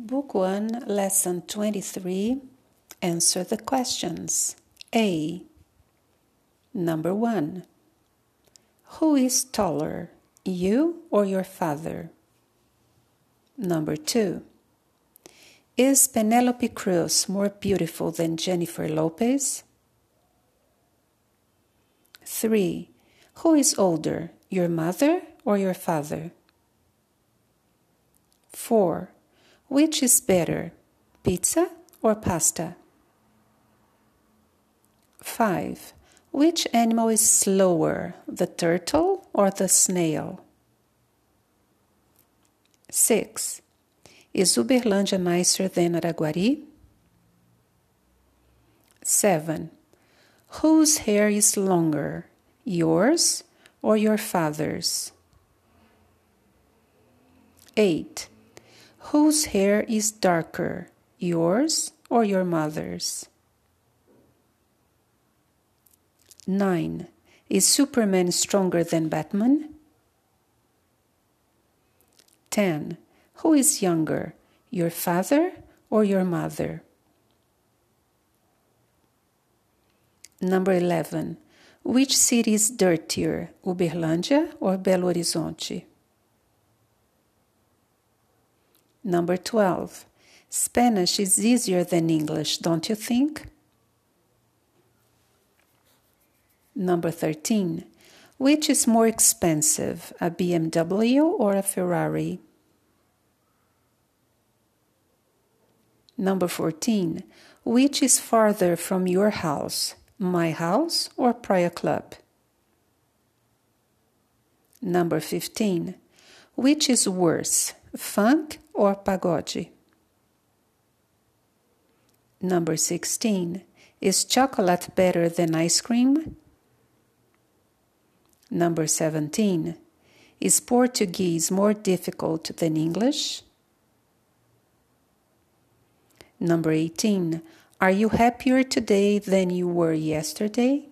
Book 1, Lesson 23. Answer the questions. A. Number 1. Who is taller, you or your father? Number 2. Is Penelope Cruz more beautiful than Jennifer Lopez? 3. Who is older, your mother or your father? 4. Which is better, pizza or pasta? 5. Which animal is slower, the turtle or the snail? 6. Is Uberlândia nicer than Araguari? 7. Whose hair is longer, yours or your father's? 8. Whose hair is darker, yours or your mother's? 9. Is Superman stronger than Batman? 10. Who is younger, your father or your mother? Number 11. Which city is dirtier, Uberlândia or Belo Horizonte? Number 12. Spanish is easier than English, don't you think? Number 13. Which is more expensive, a BMW or a Ferrari? Number 14. Which is farther from your house, my house or Praia Club? Number 15. Which is worse, funk or pagode? Number 16. Is chocolate better than ice cream? Number 17. Is Portuguese more difficult than English? Number 18. Are you happier today than you were yesterday?